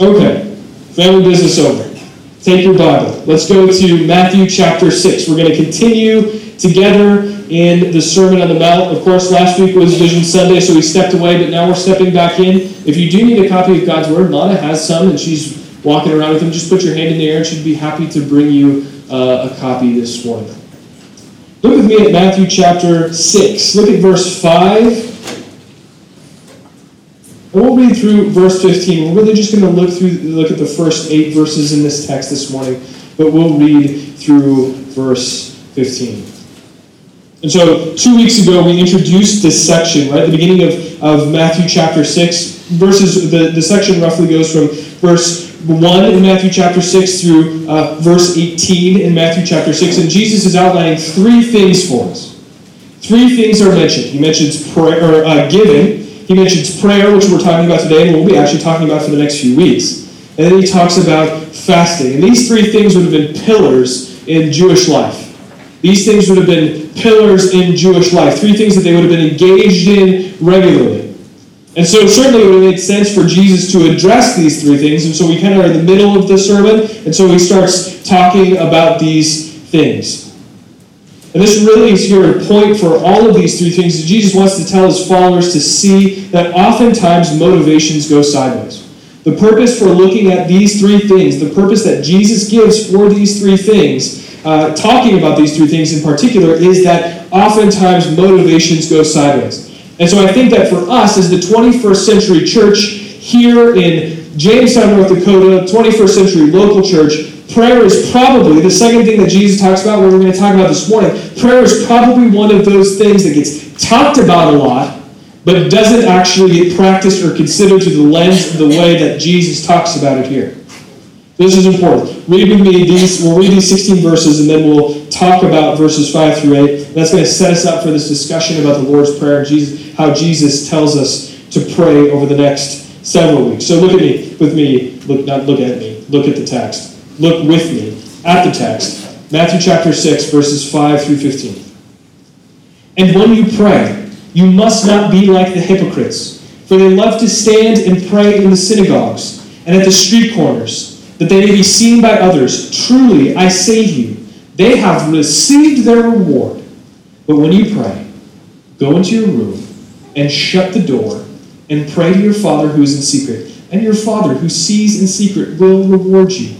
Okay, family business over. Take your Bible. Let's go to Matthew chapter 6. We're going to continue together in the Sermon on the Mount. Of course, last week was Vision Sunday, so we stepped away, but now we're stepping back in. If you do need a copy of God's Word, Lana has some, and she's walking around with them. Just put your hand in the air, and she'd be happy to bring you uh, a copy this morning. Look with me at Matthew chapter 6. Look at verse 5 and we'll read through verse 15. We're really just going to look through look at the first eight verses in this text this morning, but we'll read through verse 15. And so, two weeks ago, we introduced this section, right? The beginning of, of Matthew chapter 6. Verses, the, the section roughly goes from verse 1 in Matthew chapter 6 through uh, verse 18 in Matthew chapter 6. And Jesus is outlining three things for us. Three things are mentioned. He mentions prayer, or, uh, giving, he mentions prayer, which we're talking about today, and we'll be actually talking about for the next few weeks. And then he talks about fasting. And these three things would have been pillars in Jewish life. These things would have been pillars in Jewish life, three things that they would have been engaged in regularly. And so, certainly, it would have made sense for Jesus to address these three things. And so, we kind of are in the middle of the sermon, and so he starts talking about these things. And this really is here a point for all of these three things. that Jesus wants to tell his followers to see that oftentimes motivations go sideways. The purpose for looking at these three things, the purpose that Jesus gives for these three things, uh, talking about these three things in particular, is that oftentimes motivations go sideways. And so I think that for us as the 21st century church here in Jamestown, North Dakota, 21st century local church, Prayer is probably, the second thing that Jesus talks about, what we're going to talk about this morning, prayer is probably one of those things that gets talked about a lot, but doesn't actually get practiced or considered through the lens of the way that Jesus talks about it here. This is important. Read with me these, we'll read these 16 verses and then we'll talk about verses 5 through 8. That's going to set us up for this discussion about the Lord's Prayer Jesus, how Jesus tells us to pray over the next several weeks. So look at me, with me, look, not look at me, look at the text look with me at the text Matthew chapter 6, verses 5 through 15. And when you pray, you must not be like the hypocrites, for they love to stand and pray in the synagogues and at the street corners, that they may be seen by others. Truly, I say to you, they have received their reward. But when you pray, go into your room and shut the door and pray to your Father who is in secret, and your Father who sees in secret will reward you.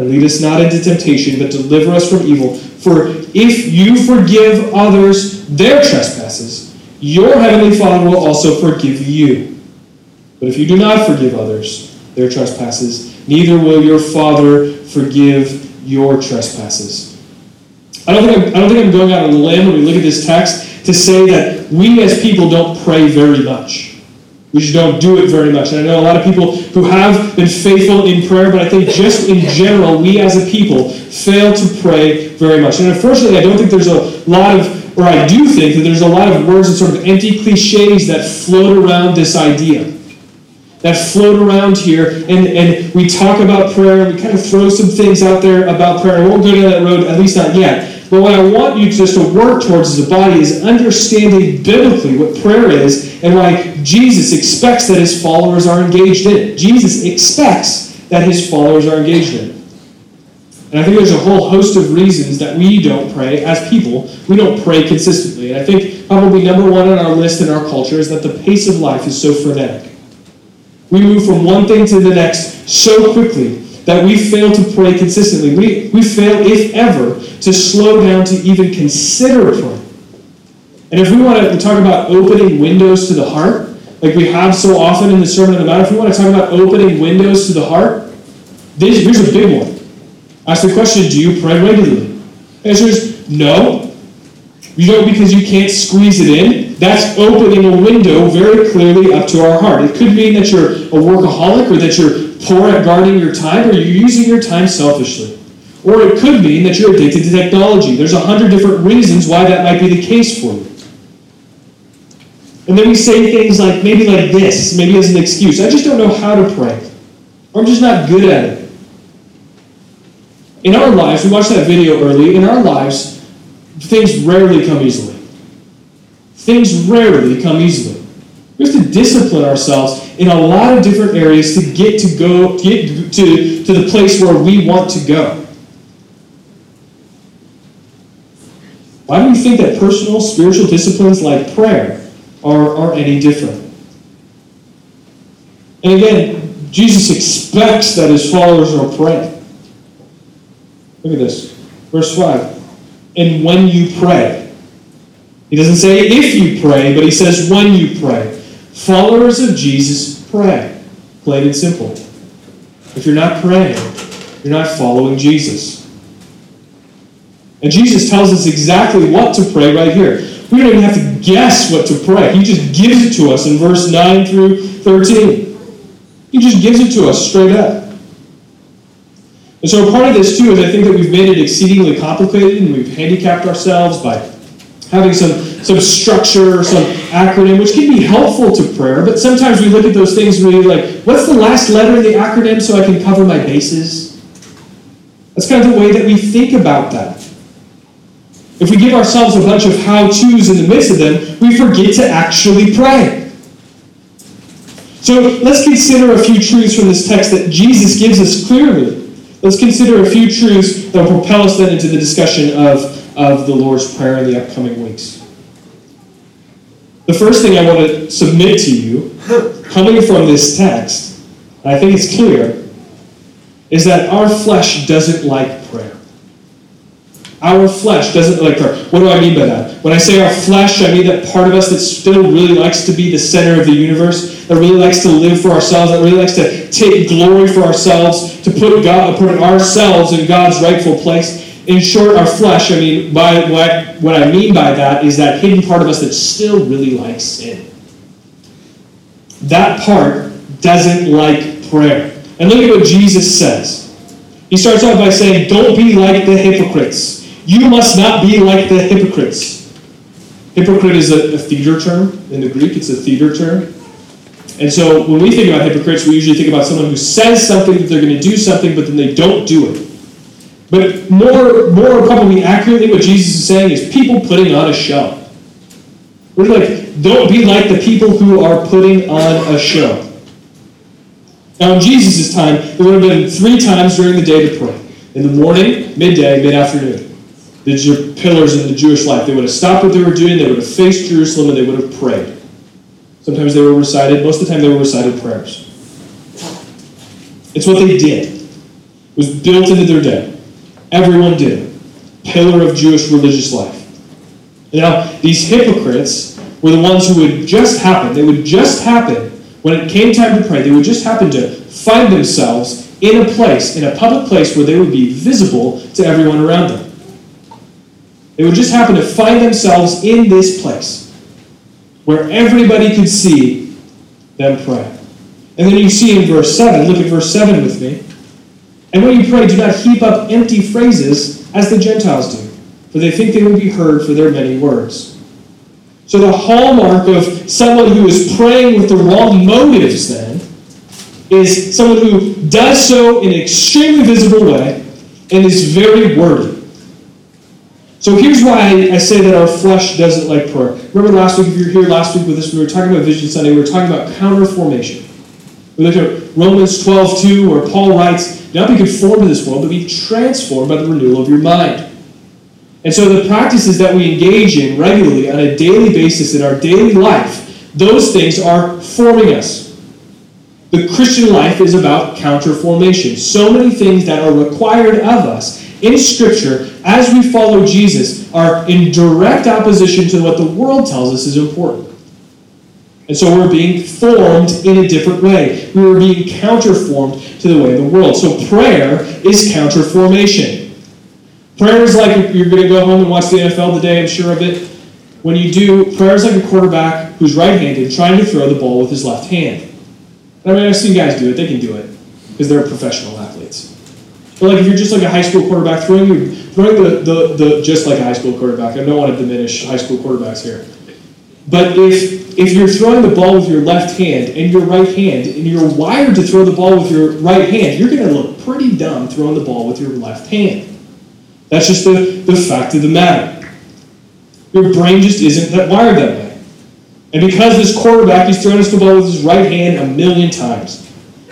and lead us not into temptation, but deliver us from evil. For if you forgive others their trespasses, your heavenly Father will also forgive you. But if you do not forgive others their trespasses, neither will your Father forgive your trespasses. I don't think I'm, I don't think I'm going out on a limb when we look at this text to say that we as people don't pray very much. We just don't do it very much. And I know a lot of people who have been faithful in prayer, but I think just in general, we as a people fail to pray very much. And unfortunately, I don't think there's a lot of, or I do think that there's a lot of words and sort of empty cliches that float around this idea. That float around here, and, and we talk about prayer, and we kind of throw some things out there about prayer. I won't go down that road, at least not yet. But what I want you just to work towards as a body is understanding biblically what prayer is and why Jesus expects that his followers are engaged in it. Jesus expects that his followers are engaged in it. And I think there's a whole host of reasons that we don't pray as people. We don't pray consistently. And I think probably number one on our list in our culture is that the pace of life is so frenetic. We move from one thing to the next so quickly that we fail to pray consistently. We, we fail, if ever, to slow down to even consider prayer. And if we want to talk about opening windows to the heart, like we have so often in the Sermon on the Mount, if we want to talk about opening windows to the heart, this, here's a big one. Ask the question Do you pray regularly? Answer is no. You don't because you can't squeeze it in. That's opening a window very clearly up to our heart. It could mean that you're a workaholic or that you're poor at guarding your time or you're using your time selfishly. Or it could mean that you're addicted to technology. There's a hundred different reasons why that might be the case for you. And then we say things like, maybe like this, maybe as an excuse. I just don't know how to pray. Or I'm just not good at it. In our lives, we watched that video early, in our lives, things rarely come easily. Things rarely come easily. We have to discipline ourselves in a lot of different areas to get to go get to, to the place where we want to go. Why do we think that personal spiritual disciplines like prayer are, are any different? And again, Jesus expects that his followers are praying. Look at this. Verse 5. And when you pray. He doesn't say if you pray, but he says when you pray. Followers of Jesus pray. Plain and simple. If you're not praying, you're not following Jesus. And Jesus tells us exactly what to pray right here. We don't even have to guess what to pray. He just gives it to us in verse 9 through 13. He just gives it to us straight up. And so part of this too is I think that we've made it exceedingly complicated and we've handicapped ourselves by having some, some structure, some acronym, which can be helpful to prayer, but sometimes we look at those things really like, what's the last letter in the acronym so I can cover my bases? That's kind of the way that we think about that. If we give ourselves a bunch of how to's in the midst of them, we forget to actually pray. So let's consider a few truths from this text that Jesus gives us clearly. Let's consider a few truths that will propel us then into the discussion of, of the Lord's Prayer in the upcoming weeks. The first thing I want to submit to you, coming from this text, I think it's clear, is that our flesh doesn't like prayer. Our flesh doesn't like prayer. What do I mean by that? When I say our flesh, I mean that part of us that still really likes to be the center of the universe, that really likes to live for ourselves, that really likes to take glory for ourselves, to put God, put ourselves in God's rightful place. In short, our flesh, I mean, by what, what I mean by that is that hidden part of us that still really likes sin. That part doesn't like prayer. And look at what Jesus says. He starts off by saying, Don't be like the hypocrites you must not be like the hypocrites. Hypocrite is a, a theater term in the Greek, it's a theater term. And so when we think about hypocrites, we usually think about someone who says something that they're going to do something, but then they don't do it. But more, more probably accurately, what Jesus is saying is people putting on a show. We're like, don't be like the people who are putting on a show. Now, in Jesus' time, there would have been three times during the day to pray in the morning, midday, mid afternoon the pillars in the Jewish life. They would have stopped what they were doing, they would have faced Jerusalem, and they would have prayed. Sometimes they were recited, most of the time they were recited prayers. It's what they did. It was built into their day. Everyone did. Pillar of Jewish religious life. Now, these hypocrites were the ones who would just happen. They would just happen when it came time to pray. They would just happen to find themselves in a place, in a public place where they would be visible to everyone around them. They would just happen to find themselves in this place where everybody could see them pray. And then you see in verse 7, look at verse 7 with me. And when you pray, do not heap up empty phrases as the Gentiles do, for they think they will be heard for their many words. So the hallmark of someone who is praying with the wrong motives then is someone who does so in an extremely visible way and is very wordy. So here's why I say that our flesh doesn't like prayer. Remember last week, if you were here last week with us, we were talking about Vision Sunday, we were talking about counter formation. We looked at Romans 12, 2, where Paul writes, Not be conformed to this world, but be transformed by the renewal of your mind. And so the practices that we engage in regularly on a daily basis in our daily life, those things are forming us. The Christian life is about counter formation. So many things that are required of us in Scripture as we follow Jesus are in direct opposition to what the world tells us is important. And so we're being formed in a different way. We are being counterformed to the way of the world. So prayer is counterformation. Prayer is like you're going to go home and watch the NFL today, I'm sure of it. When you do, prayer is like a quarterback who's right handed trying to throw the ball with his left hand. I mean, I've seen guys do it, they can do it. because they're professional athletes. But like if you're just like a high school quarterback throwing throwing the, the, the just like a high school quarterback, I don't want to diminish high school quarterbacks here. But if if you're throwing the ball with your left hand and your right hand, and you're wired to throw the ball with your right hand, you're going to look pretty dumb throwing the ball with your left hand. That's just the, the fact of the matter. Your brain just isn't that wired that way. And because this quarterback, he's throwing his ball with his right hand a million times.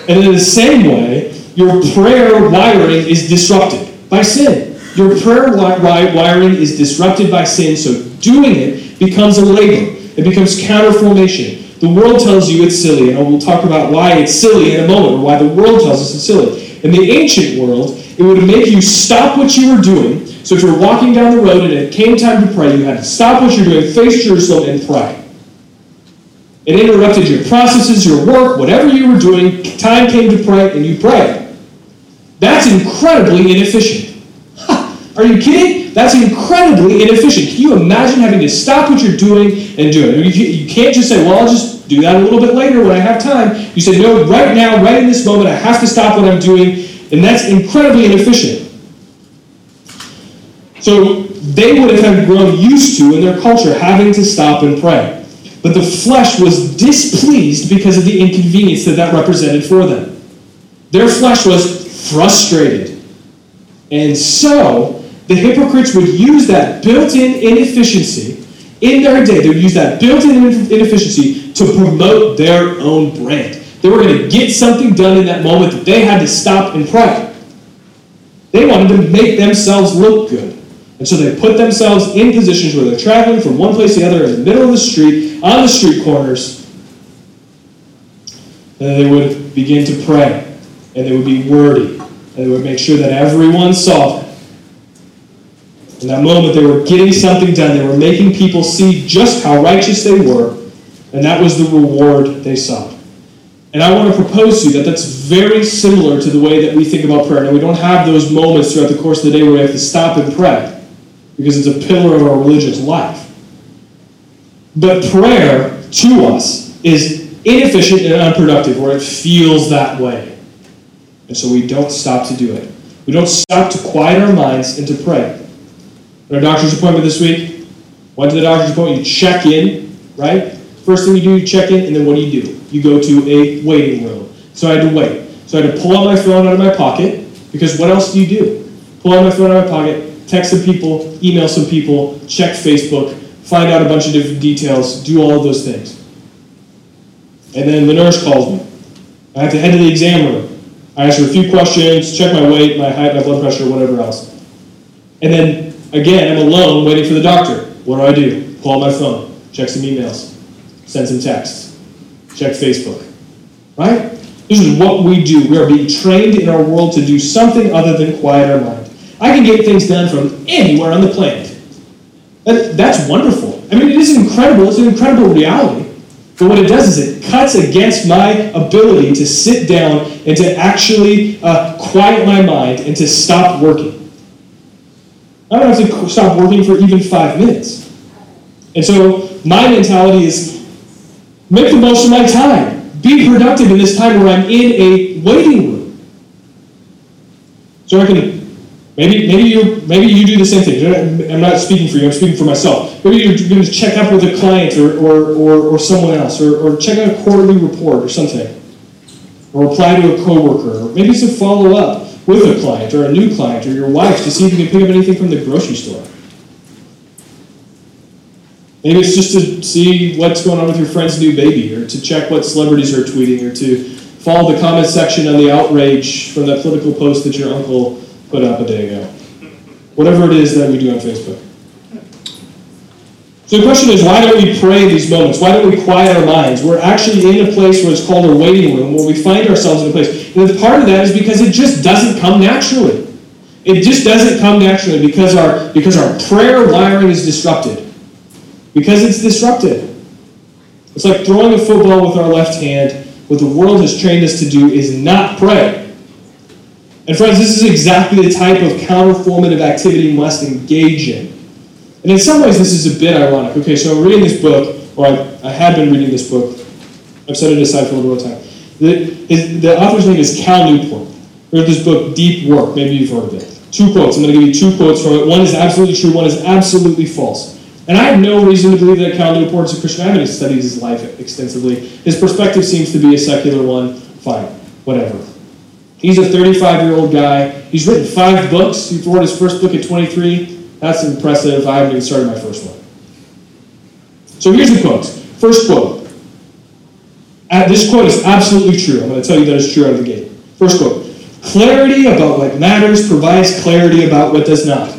And in the same way, your prayer wiring is disrupted by sin. Your prayer wiring is disrupted by sin, so doing it becomes a labor. It becomes counterformation. The world tells you it's silly, and we'll talk about why it's silly in a moment, or why the world tells us it's silly. In the ancient world, it would make you stop what you were doing. So if you're walking down the road and it came time to pray, you had to stop what you're doing, face Jerusalem, and pray. It interrupted your processes, your work, whatever you were doing. Time came to pray, and you prayed. That's incredibly inefficient. Are you kidding? That's incredibly inefficient. Can you imagine having to stop what you're doing and do it? You can't just say, well, I'll just do that a little bit later when I have time. You say, no, right now, right in this moment, I have to stop what I'm doing. And that's incredibly inefficient. So they would have grown used to, in their culture, having to stop and pray. But the flesh was displeased because of the inconvenience that that represented for them. Their flesh was frustrated. And so, the hypocrites would use that built in inefficiency in their day. They would use that built in inefficiency to promote their own brand. They were going to get something done in that moment that they had to stop and pray. They wanted to make themselves look good. And so they put themselves in positions where they're traveling from one place to the other in the middle of the street, on the street corners. And they would begin to pray. And they would be wordy. And they would make sure that everyone saw them. In that moment, they were getting something done. They were making people see just how righteous they were, and that was the reward they sought. And I want to propose to you that that's very similar to the way that we think about prayer. Now, we don't have those moments throughout the course of the day where we have to stop and pray, because it's a pillar of our religious life. But prayer, to us, is inefficient and unproductive, or it feels that way. And so we don't stop to do it. We don't stop to quiet our minds and to pray. Our doctor's appointment this week, went to the doctor's appointment, you check in, right? First thing you do, you check in, and then what do you do? You go to a waiting room. So I had to wait. So I had to pull out my phone out of my pocket, because what else do you do? Pull out my phone out of my pocket, text some people, email some people, check Facebook, find out a bunch of different details, do all of those things. And then the nurse calls me. I have to head to the exam room. I ask her a few questions, check my weight, my height, my blood pressure, whatever else. And then Again, I'm alone waiting for the doctor. What do I do? Out my phone, check some emails, send some texts, check Facebook. Right? This is what we do. We are being trained in our world to do something other than quiet our mind. I can get things done from anywhere on the planet. That, that's wonderful. I mean, it is incredible. It's an incredible reality. But what it does is it cuts against my ability to sit down and to actually uh, quiet my mind and to stop working. I don't have to stop working for even five minutes. And so my mentality is make the most of my time. Be productive in this time where I'm in a waiting room. So I can maybe maybe you maybe you do the same thing. I'm not speaking for you, I'm speaking for myself. Maybe you're going to check up with a client or, or, or, or someone else, or, or check out a quarterly report or something. Or reply to a coworker, or maybe it's a follow up with a client or a new client or your wife to see if you can pick up anything from the grocery store. Maybe it's just to see what's going on with your friend's new baby, or to check what celebrities are tweeting, or to follow the comment section on the outrage from that political post that your uncle put up a day ago. Whatever it is that we do on Facebook. So the question is, why don't we pray these moments? Why don't we quiet our minds? We're actually in a place where it's called a waiting room, where we find ourselves in a place. And part of that is because it just doesn't come naturally. It just doesn't come naturally because our because our prayer wiring is disrupted. Because it's disrupted. It's like throwing a football with our left hand. What the world has trained us to do is not pray. And friends, this is exactly the type of counterformative activity we must engage in. And in some ways, this is a bit ironic. Okay, so I'm reading this book, or I, I had been reading this book. I've set it aside for a little time. The, the author's name is Cal Newport. Wrote this book, Deep Work. Maybe you've heard of it. Two quotes. I'm going to give you two quotes from it. One is absolutely true, one is absolutely false. And I have no reason to believe that Cal Newport's a Christian. I haven't studied his life extensively. His perspective seems to be a secular one. Fine, whatever. He's a 35 year old guy. He's written five books. He wrote his first book at 23. That's impressive. I haven't even started my first one. So here's the quotes. First quote. Uh, this quote is absolutely true. I'm going to tell you that it's true out of the gate. First quote. Clarity about what matters provides clarity about what does not.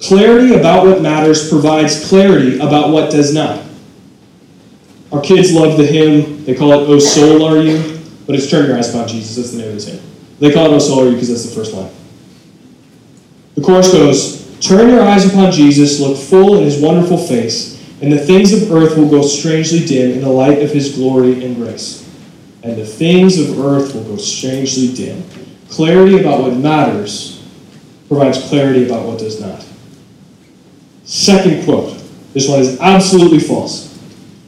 Clarity about what matters provides clarity about what does not. Our kids love the hymn. They call it "O Soul Are You," but it's "Turn Your Eyes Upon Jesus." That's the name of this hymn. They call it "O Soul Are You" because that's the first line. The chorus goes, "Turn your eyes upon Jesus, look full in His wonderful face, and the things of earth will go strangely dim in the light of His glory and grace." And the things of earth will go strangely dim. Clarity about what matters provides clarity about what does not. Second quote. This one is absolutely false.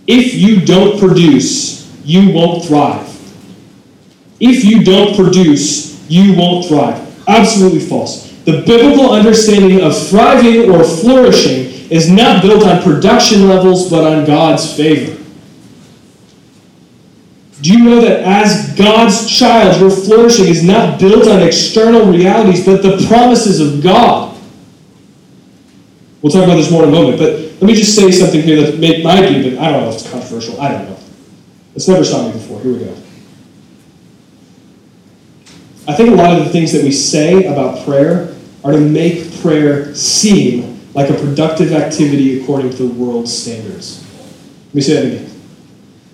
If you don't produce, you won't thrive. If you don't produce, you won't thrive. Absolutely false. The biblical understanding of thriving or flourishing is not built on production levels, but on God's favor. Do you know that as God's child, your flourishing is not built on external realities, but the promises of God? We'll talk about this more in a moment, but let me just say something here that may, might be, but I don't know if it's controversial. I don't know. It's never stopped me before. Here we go. I think a lot of the things that we say about prayer are to make prayer seem like a productive activity according to the world's standards. Let me say that again.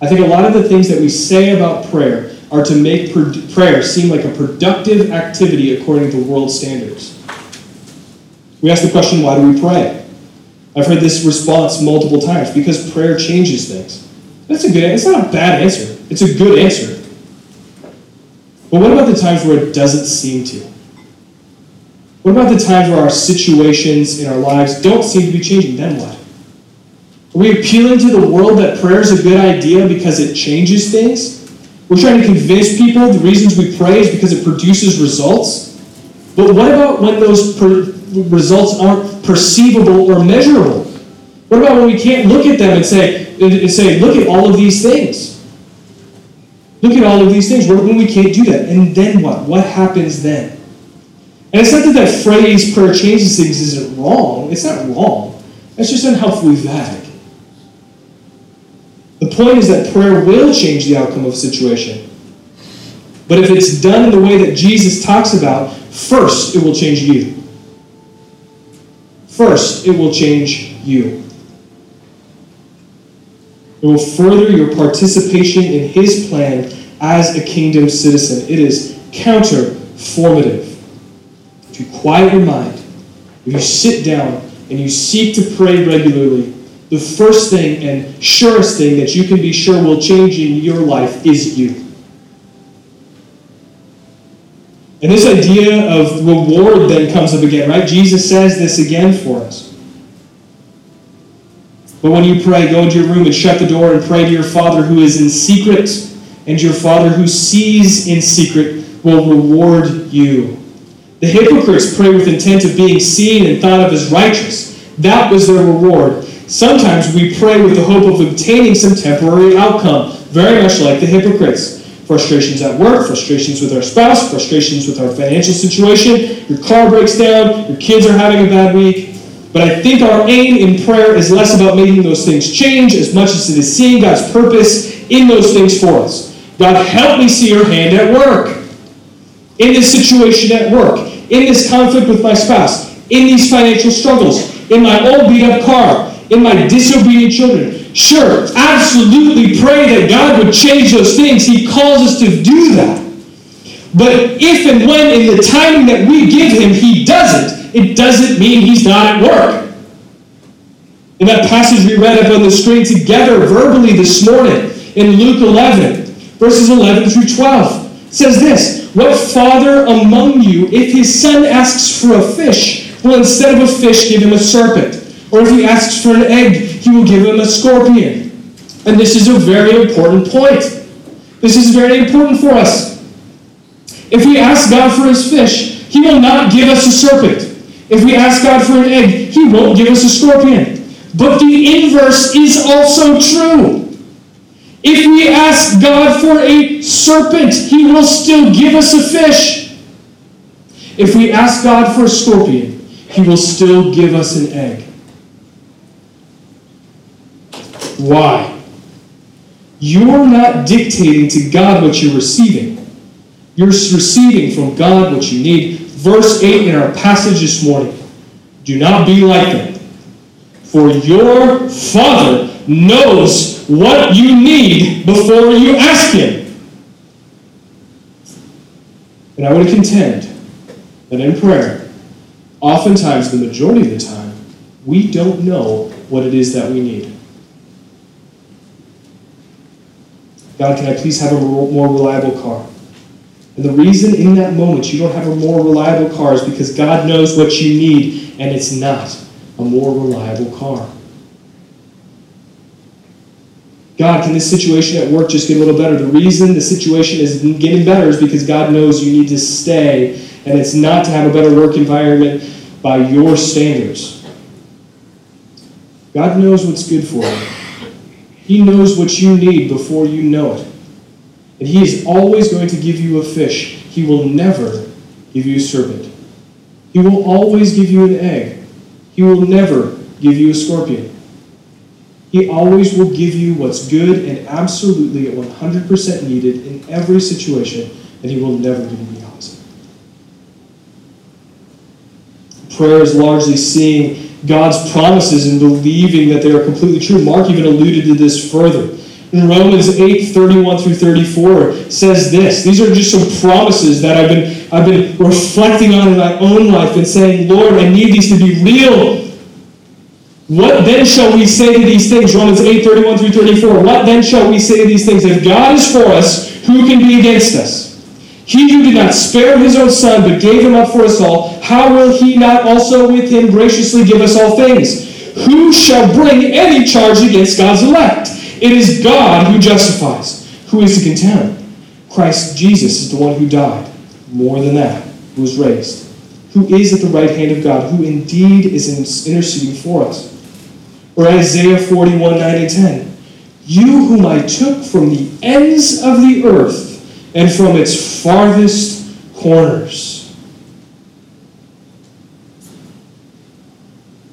I think a lot of the things that we say about prayer are to make prayer seem like a productive activity according to world standards. We ask the question, why do we pray? I've heard this response multiple times because prayer changes things. That's a good It's not a bad answer. It's a good answer. But what about the times where it doesn't seem to? What about the times where our situations in our lives don't seem to be changing? Then what? Are we appealing to the world that prayer is a good idea because it changes things? We're trying to convince people the reasons we pray is because it produces results. But what about when those per- results aren't perceivable or measurable? What about when we can't look at them and say, and say, look at all of these things? Look at all of these things. What When we can't do that? And then what? What happens then? And it's not that that phrase, prayer changes things, isn't wrong. It's not wrong. It's just unhelpfully vague. The point is that prayer will change the outcome of a situation. But if it's done in the way that Jesus talks about, first it will change you. First, it will change you. It will further your participation in His plan as a kingdom citizen. It is counter formative. If you quiet your mind, if you sit down and you seek to pray regularly, the first thing and surest thing that you can be sure will change in your life is you. And this idea of reward then comes up again, right? Jesus says this again for us. But when you pray, go into your room and shut the door and pray to your Father who is in secret, and your Father who sees in secret will reward you. The hypocrites pray with intent of being seen and thought of as righteous. That was their reward. Sometimes we pray with the hope of obtaining some temporary outcome, very much like the hypocrites frustrations at work, frustrations with our spouse, frustrations with our financial situation, your car breaks down, your kids are having a bad week. But I think our aim in prayer is less about making those things change as much as it is seeing God's purpose in those things for us. God, help me see your hand at work. In this situation at work, in this conflict with my spouse, in these financial struggles, in my old beat up car, in my disobedient children, Sure, absolutely pray that God would change those things. He calls us to do that. But if and when in the timing that we give him, he doesn't, it doesn't mean he's not at work. In that passage we read up on the screen together verbally this morning in Luke 11, verses 11 through 12, it says this What father among you, if his son asks for a fish, will instead of a fish give him a serpent? Or if he asks for an egg, he will give him a scorpion. And this is a very important point. This is very important for us. If we ask God for his fish, he will not give us a serpent. If we ask God for an egg, he won't give us a scorpion. But the inverse is also true. If we ask God for a serpent, he will still give us a fish. If we ask God for a scorpion, he will still give us an egg. Why? You're not dictating to God what you're receiving. You're receiving from God what you need. Verse 8 in our passage this morning do not be like them, for your Father knows what you need before you ask Him. And I would contend that in prayer, oftentimes, the majority of the time, we don't know what it is that we need. God, can I please have a more reliable car? And the reason in that moment you don't have a more reliable car is because God knows what you need, and it's not a more reliable car. God, can this situation at work just get a little better? The reason the situation is getting better is because God knows you need to stay, and it's not to have a better work environment by your standards. God knows what's good for you. He knows what you need before you know it. And He is always going to give you a fish. He will never give you a serpent. He will always give you an egg. He will never give you a scorpion. He always will give you what's good and absolutely at 100% needed in every situation, and He will never give you the opposite. Prayer is largely seeing God's promises and believing that they are completely true. Mark even alluded to this further. In Romans 8, 31 through 34 says this. These are just some promises that I've been, I've been reflecting on in my own life and saying, Lord, I need these to be real. What then shall we say to these things? Romans 8, 31 through 34. What then shall we say to these things? If God is for us, who can be against us? He who did not spare his own son, but gave him up for us all, how will he not also with him graciously give us all things? Who shall bring any charge against God's elect? It is God who justifies. Who is to condemn? Christ Jesus is the one who died. More than that, who was raised. Who is at the right hand of God, who indeed is interceding for us. Or Isaiah 41, 9 and 10. You whom I took from the ends of the earth and from its farthest corners.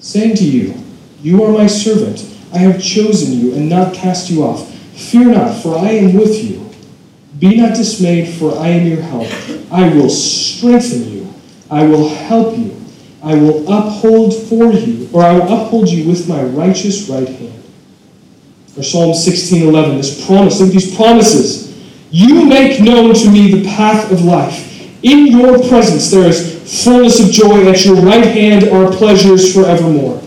Saying to you, You are my servant I have chosen you and not cast you off. Fear not, for I am with you. Be not dismayed, for I am your help. I will strengthen you. I will help you. I will uphold for you, or I will uphold you with my righteous right hand. Or Psalm 16:11, this promise, look at these promises. You make known to me the path of life. In your presence there is fullness of joy. At your right hand are pleasures forevermore.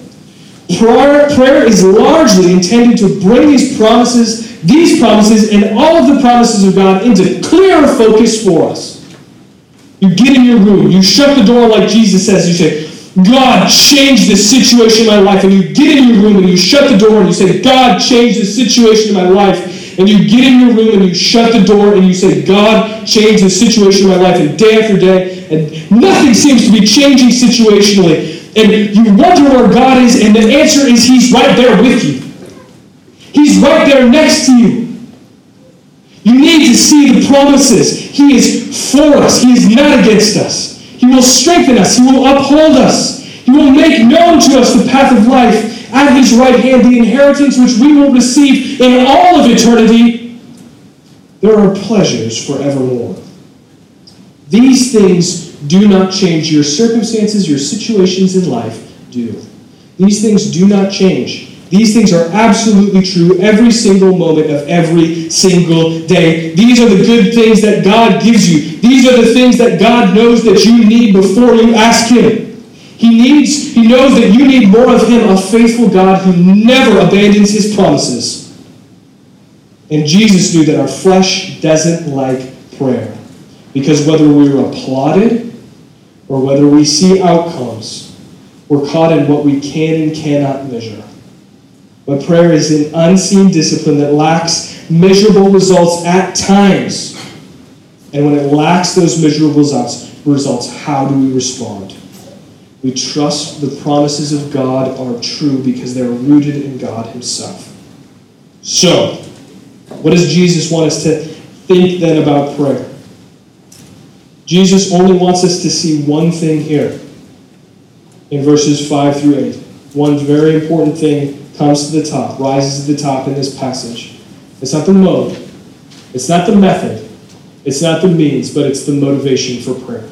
Prayer, prayer is largely intended to bring these promises, these promises, and all of the promises of God into clear focus for us. You get in your room, you shut the door like Jesus says, you say, God, change this situation in my life. And you get in your room and you shut the door and you say, God, change this situation in my life. And you get in your room and you shut the door and you say, God, change this situation in my life. And day after day, and nothing seems to be changing situationally and you wonder where God is, and the answer is He's right there with you. He's right there next to you. You need to see the promises. He is for us, He is not against us. He will strengthen us, He will uphold us, He will make known to us the path of life. At His right hand, the inheritance which we will receive in all of eternity. There are pleasures forevermore. These things do not change. Your circumstances, your situations in life do. These things do not change. These things are absolutely true every single moment of every single day. These are the good things that God gives you. These are the things that God knows that you need before you ask Him. He needs, He knows that you need more of Him, a faithful God who never abandons His promises. And Jesus knew that our flesh doesn't like prayer. Because whether we are applauded or whether we see outcomes, we're caught in what we can and cannot measure. But prayer is an unseen discipline that lacks measurable results at times. And when it lacks those measurable results, results, how do we respond? We trust the promises of God are true because they are rooted in God Himself. So, what does Jesus want us to think then about prayer? Jesus only wants us to see one thing here in verses 5 through 8. One very important thing comes to the top, rises to the top in this passage. It's not the mode, it's not the method, it's not the means, but it's the motivation for prayer.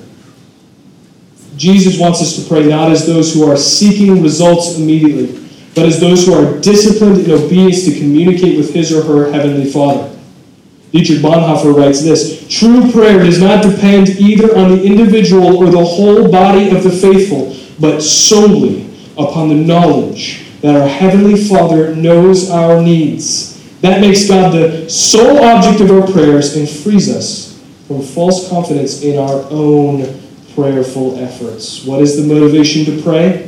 Jesus wants us to pray not as those who are seeking results immediately, but as those who are disciplined in obedience to communicate with his or her heavenly Father. Dietrich Bonhoeffer writes this True prayer does not depend either on the individual or the whole body of the faithful, but solely upon the knowledge that our Heavenly Father knows our needs. That makes God the sole object of our prayers and frees us from false confidence in our own prayerful efforts. What is the motivation to pray?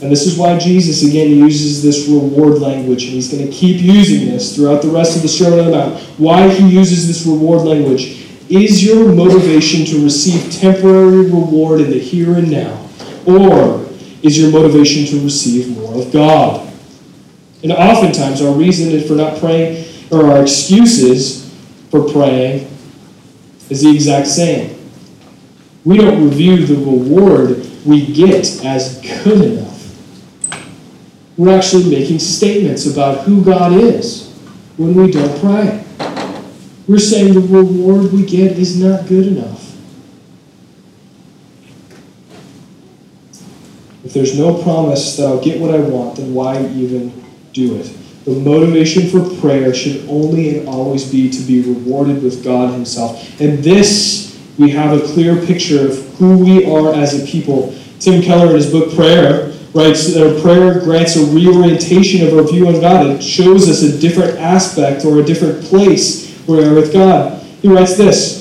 And this is why Jesus again uses this reward language, and he's going to keep using this throughout the rest of the Sermon on the Mount. Why he uses this reward language. Is your motivation to receive temporary reward in the here and now? Or is your motivation to receive more of God? And oftentimes, our reason for not praying, or our excuses for praying, is the exact same. We don't review the reward we get as good enough. We're actually making statements about who God is when we don't pray. We're saying the reward we get is not good enough. If there's no promise that I'll get what I want, then why even do it? The motivation for prayer should only and always be to be rewarded with God Himself. And this, we have a clear picture of who we are as a people. Tim Keller, in his book Prayer, writes that prayer grants a reorientation of our view on God. It shows us a different aspect or a different place where we are with God. He writes this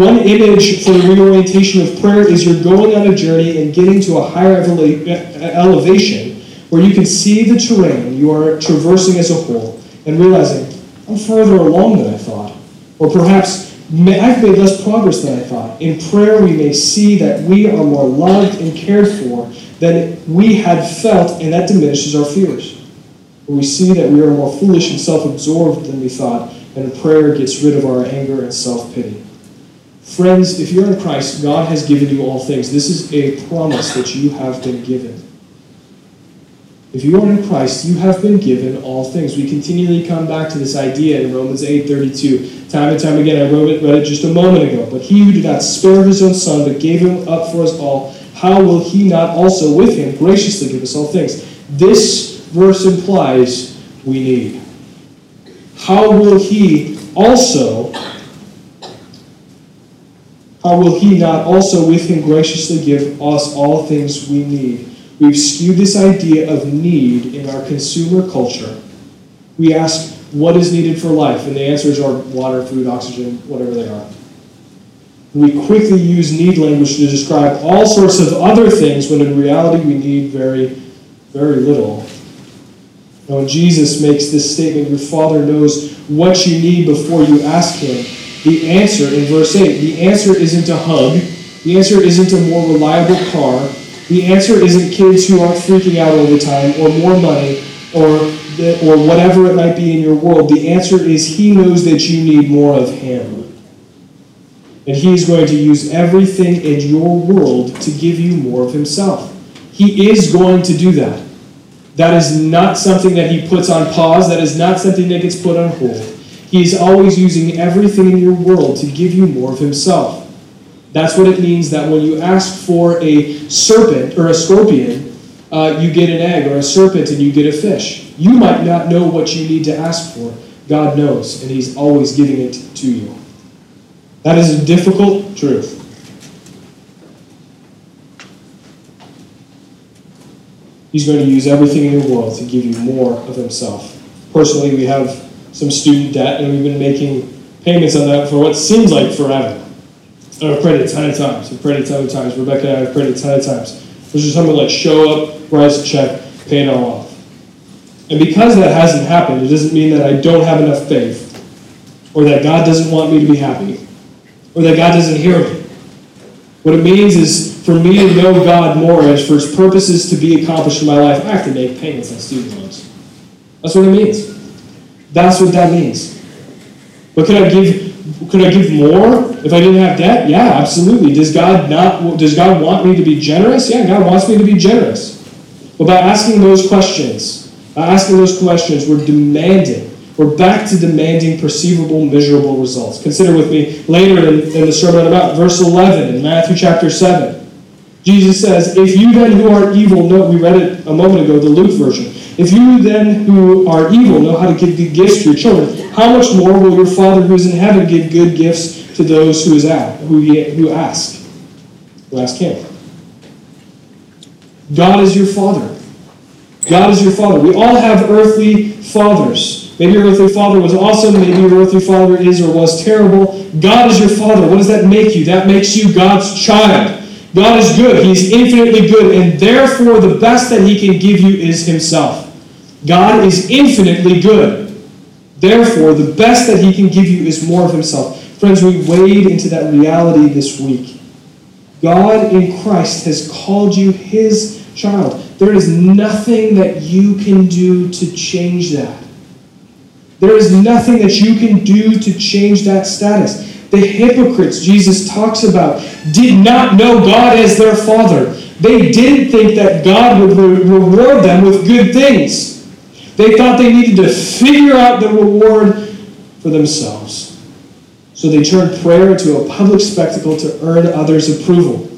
one image for the reorientation of prayer is you're going on a journey and getting to a higher elevation where you can see the terrain you are traversing as a whole and realizing, I'm further along than I thought. Or perhaps I've made less progress than I thought. In prayer, we may see that we are more loved and cared for than we had felt, and that diminishes our fears. Or we see that we are more foolish and self absorbed than we thought, and prayer gets rid of our anger and self pity. Friends, if you're in Christ, God has given you all things. This is a promise that you have been given. If you are in Christ, you have been given all things. We continually come back to this idea in Romans 8:32. Time and time again, I wrote it, read it just a moment ago. But he who did not spare his own son, but gave him up for us all, how will he not also with him graciously give us all things? This verse implies we need. How will he also how will he not also with him graciously give us all things we need? We've skewed this idea of need in our consumer culture. We ask, what is needed for life? And the answers are water, food, oxygen, whatever they are. We quickly use need language to describe all sorts of other things when in reality we need very, very little. Now, when Jesus makes this statement, your Father knows what you need before you ask Him the answer in verse 8, the answer isn't a hug. The answer isn't a more reliable car. The answer isn't kids who aren't freaking out all the time, or more money, or, or whatever it might be in your world. The answer is He knows that you need more of Him. And He's going to use everything in your world to give you more of Himself. He is going to do that. That is not something that He puts on pause, that is not something that gets put on hold. He is always using everything in your world to give you more of himself. That's what it means that when you ask for a serpent or a scorpion, uh, you get an egg, or a serpent and you get a fish. You might not know what you need to ask for. God knows, and He's always giving it to you. That is a difficult truth. He's going to use everything in your world to give you more of Himself. Personally, we have some student debt, and we've been making payments on that for what seems like forever. I've prayed a ton of times. I've prayed a ton of times. Rebecca and I have prayed a ton of times. There's just something like show up, write a check, pay it all off. And because that hasn't happened, it doesn't mean that I don't have enough faith, or that God doesn't want me to be happy, or that God doesn't hear me. What it means is for me to know God more as for His purposes to be accomplished in my life, I have to make payments on student loans. That's what it means. That's what that means. But could I give could I give more if I didn't have debt? Yeah, absolutely. Does God not does God want me to be generous? Yeah, God wants me to be generous. But by asking those questions, by asking those questions, we're demanding we're back to demanding perceivable, measurable results. Consider with me later in, in the Sermon on the Mount, verse 11 in Matthew chapter 7. Jesus says, If you then who are evil know, we read it a moment ago, the Luke version. If you then who are evil know how to give good gifts to your children, how much more will your Father who is in heaven give good gifts to those who, is at, who, who ask? Who ask him? God is your Father. God is your Father. We all have earthly fathers. Maybe your earthly father was awesome. Maybe your earthly father is or was terrible. God is your father. What does that make you? That makes you God's child. God is good. He's infinitely good. And therefore, the best that He can give you is Himself. God is infinitely good. Therefore, the best that He can give you is more of Himself. Friends, we wade into that reality this week. God in Christ has called you His child. There is nothing that you can do to change that. There is nothing that you can do to change that status. The hypocrites Jesus talks about did not know God as their Father. They didn't think that God would re- reward them with good things. They thought they needed to figure out the reward for themselves. So they turned prayer into a public spectacle to earn others' approval.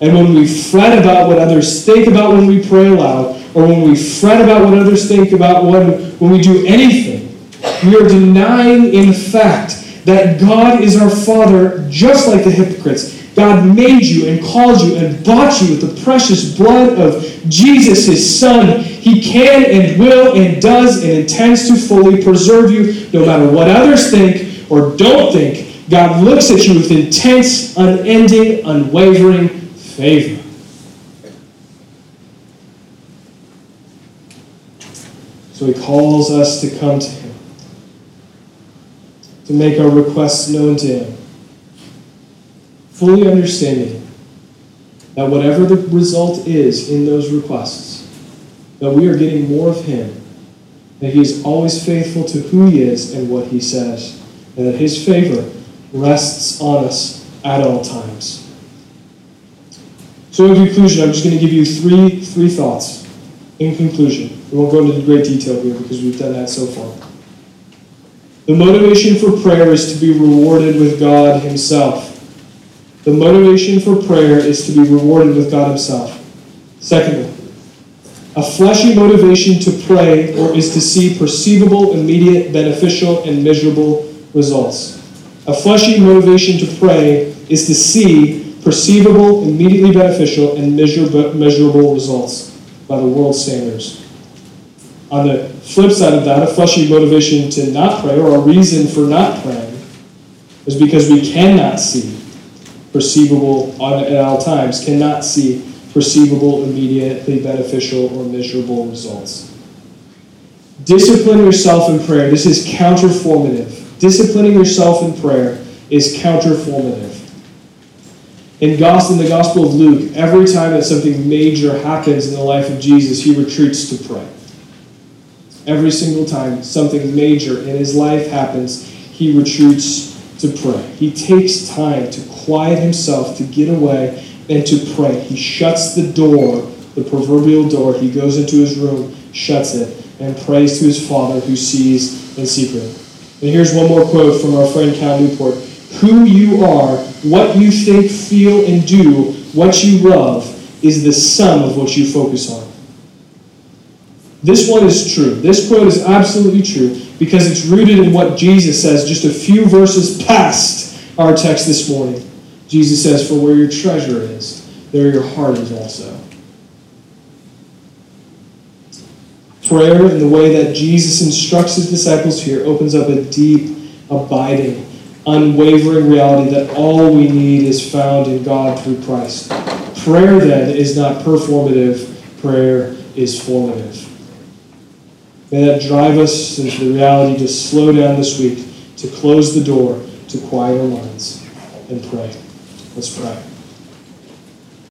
And when we fret about what others think about when we pray aloud, or when we fret about what others think about when, when we do anything, we are denying, in fact, that God is our Father, just like the hypocrites. God made you and called you and bought you with the precious blood of Jesus, his Son. He can and will and does and intends to fully preserve you no matter what others think or don't think. God looks at you with intense, unending, unwavering favor. So he calls us to come to him to make our requests known to Him, fully understanding that whatever the result is in those requests, that we are getting more of Him, that He is always faithful to who He is and what He says, and that His favor rests on us at all times. So, in conclusion, I'm just going to give you three, three thoughts. In conclusion, we won't go into great detail here because we've done that so far. The motivation for prayer is to be rewarded with God Himself. The motivation for prayer is to be rewarded with God Himself. Secondly, a fleshy motivation to pray or is to see perceivable, immediate, beneficial, and measurable results. A fleshy motivation to pray is to see perceivable, immediately beneficial, and measurable results by the world's standards. On the flip side of that, a fleshy motivation to not pray or a reason for not praying is because we cannot see perceivable at all times, cannot see perceivable, immediately beneficial, or measurable results. Discipline yourself in prayer. This is counterformative. Disciplining yourself in prayer is counterformative. In, in the Gospel of Luke, every time that something major happens in the life of Jesus, he retreats to pray. Every single time something major in his life happens, he retreats to pray. He takes time to quiet himself, to get away, and to pray. He shuts the door, the proverbial door. He goes into his room, shuts it, and prays to his Father who sees in secret. And here's one more quote from our friend Cal Newport Who you are, what you think, feel, and do, what you love, is the sum of what you focus on. This one is true. This quote is absolutely true because it's rooted in what Jesus says just a few verses past our text this morning. Jesus says, For where your treasure is, there your heart is also. Prayer, in the way that Jesus instructs his disciples here, opens up a deep, abiding, unwavering reality that all we need is found in God through Christ. Prayer, then, is not performative, prayer is formative. May that drive us into the reality to slow down this week, to close the door, to quiet our minds, and pray. Let's pray.